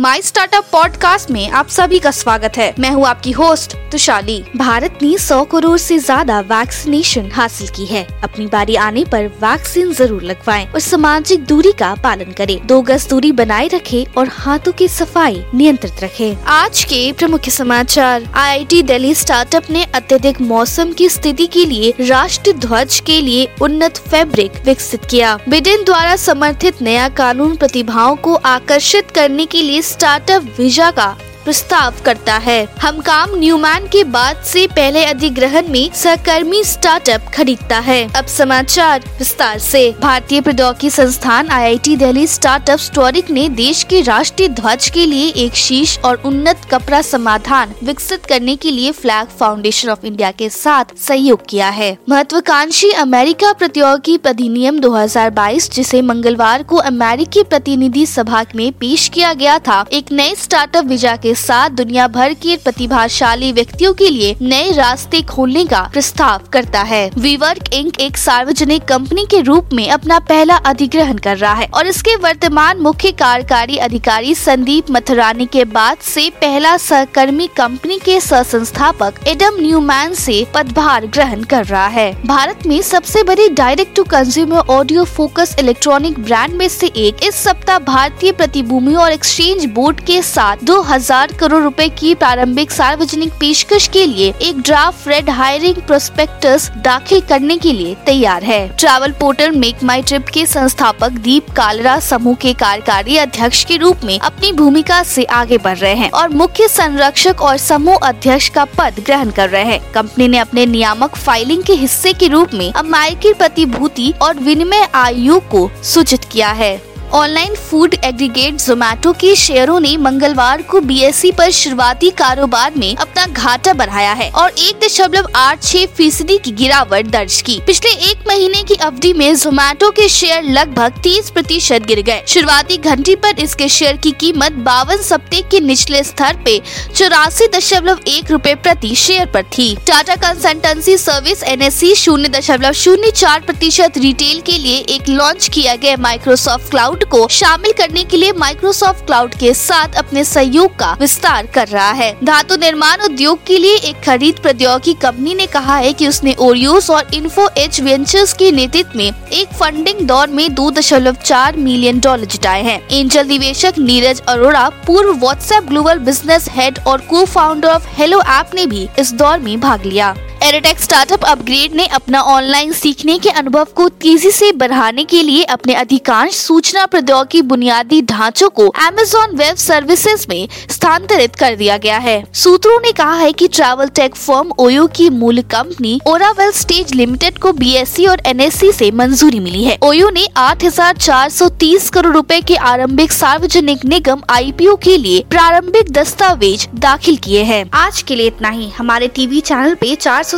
My startup podcast में आप सभी का स्वागत है। मैं हूँ आपकी होस्ट तुशाली। भारत ने 100 करोड़ से ज़्यादा वैक्सीनेशन हासिल की है। अपनी बारी आने पर वैक्सीन ज़रूर लगवाएँ और सामाजिक दूरी का पालन करें। दो गज दूरी बनाए रखें और हाथों की सफ़ाई नियंत्रित रखें। आज के प्रमुख समाचार। आईआईटी दिल्ली स्टार्टअप ने अत्यधिक मौसम की स्थिति के लिए राष्ट्रीय ध्वज के लिए उन्नत फैब्रिक विकसित किया। बिडेन द्वारा समर्थित नया कानून प्रतिभाओं को आकर्षित करने के लिए स्टार्टअप वीज़ा का प्रस्ताव करता है। हम काम न्यूमैन के बाद से पहले अधिग्रहण में सहकर्मी स्टार्टअप खरीदता है। अब समाचार विस्तार से। भारतीय प्रौद्योगिकी संस्थान आईआईटी दिल्ली स्टार्टअप स्टोरिक ने देश के राष्ट्रीय ध्वज के लिए एक शीश और उन्नत कपड़ा समाधान विकसित करने के लिए फ्लैग फाउंडेशन ऑफ़ इंडिया के साथ सहयोग किया है। महत्वाकांक्षी अमेरिका प्रतियोगी अधिनियम 2022 जिसे मंगलवार को अमेरिकी प्रतिनिधि सभा में पेश किया गया था, एक नए स्टार्टअप वीज़ा के साथ दुनिया भर के प्रतिभाशाली व्यक्तियों के लिए नए रास्ते खोलने का प्रस्ताव करता है। वीवर्क इंक एक सार्वजनिक कंपनी के रूप में अपना पहला अधिग्रहण कर रहा है और इसके वर्तमान मुख्य कार्यकारी अधिकारी संदीप मथुरानी के बाद से पहला सहकर्मी कंपनी के सह संस्थापक एडम न्यूमैन से पदभार ग्रहण कर रहा है। भारत में सबसे बड़ी direct to consumer audio focus electronic brand में से एक इस सप्ताह भारतीय प्रतिभूमि और एक्सचेंज बोर्ड के साथ दो हज़ार साठ करोड़ रुपए की प्रारंभिक सार्वजनिक पेशकश के लिए एक ड्राफ्ट रेड हायरिंग प्रोस्पेक्टस दाखिल करने के लिए तैयार है। ट्रैवल पोर्टल मेक माई ट्रिप के संस्थापक दीप कालरा समूह के कार्यकारी अध्यक्ष के रूप में अपनी भूमिका से आगे बढ़ रहे हैं और मुख्य संरक्षक और समूह अध्यक्ष का पद ग्रहण कर रहे हैं। कंपनी ने अपने नियामक फाइलिंग के हिस्से के रूप में अमेरिकी प्रतिभूति और विनिमय आयोग को सूचित किया है। ऑनलाइन फ़ूड एग्रीगेट जोमैटो के शेयरों ने मंगलवार को बीएसई पर शुरुआती कारोबार में अपना घाटा बढ़ाया है और एक दशमलव आठ छह फ़ीसदी की गिरावट दर्ज की। पिछले एक महीने की अवधि में जोमेटो के शेयर लगभग तीस प्रतिशत गिर गए। शुरुआती घंटी पर इसके शेयर की कीमत बावन सप्ते के निचले स्तर पे चौरासी दशमलव एक रूपए प्रति शेयर पर थी। Tata Consultancy Service N S C शून्य दशमलव शून्य चार प्रतिशत रिटेल के लिए एक लॉन्च किया गया माइक्रोसॉफ्ट क्लाउड को शामिल करने के लिए माइक्रोसॉफ्ट क्लाउड के साथ अपने सहयोग का विस्तार कर रहा है। धातु निर्माण उद्योग के लिए एक खरीद प्रौद्योगिकी कंपनी ने कहा है कि उसने ओरियोस और इन्फो एच वेंचर्स के नेतृत्व में एक फंडिंग दौर में दो दशमलव चार मिलियन डॉलर जुटाए हैं। एंजल निवेशक नीरज अरोड़ा, पूर्व व्हाट्सएप ग्लोबल बिज़नेस हेड और को फाउंडर ऑफ़ हेलो ऐप ने भी इस दौर में भाग लिया। एरोटेक स्टार्टअप अपग्रेड ने अपना ऑनलाइन सीखने के अनुभव को तेज़ी से बढ़ाने के लिए अपने अधिकांश सूचना प्रौद्योगिकी बुनियादी ढांचों को अमेजोन वेब सर्विसेज़ में स्थानांतरित कर दिया गया है। सूत्रों ने कहा है कि ट्रैवल टेक फर्म ओयो की मूल कंपनी ओरावेल स्टेज लिमिटेड को बीएससी और एनएससी से मंजूरी मिली है। ओयो ने 8,430 करोड़ रुपए के आरंभिक सार्वजनिक निगम आईपीओ के लिए प्रारंभिक दस्तावेज़ दाखिल किए हैं। आज के लिए इतना ही। हमारे टीवी चैनल पे 400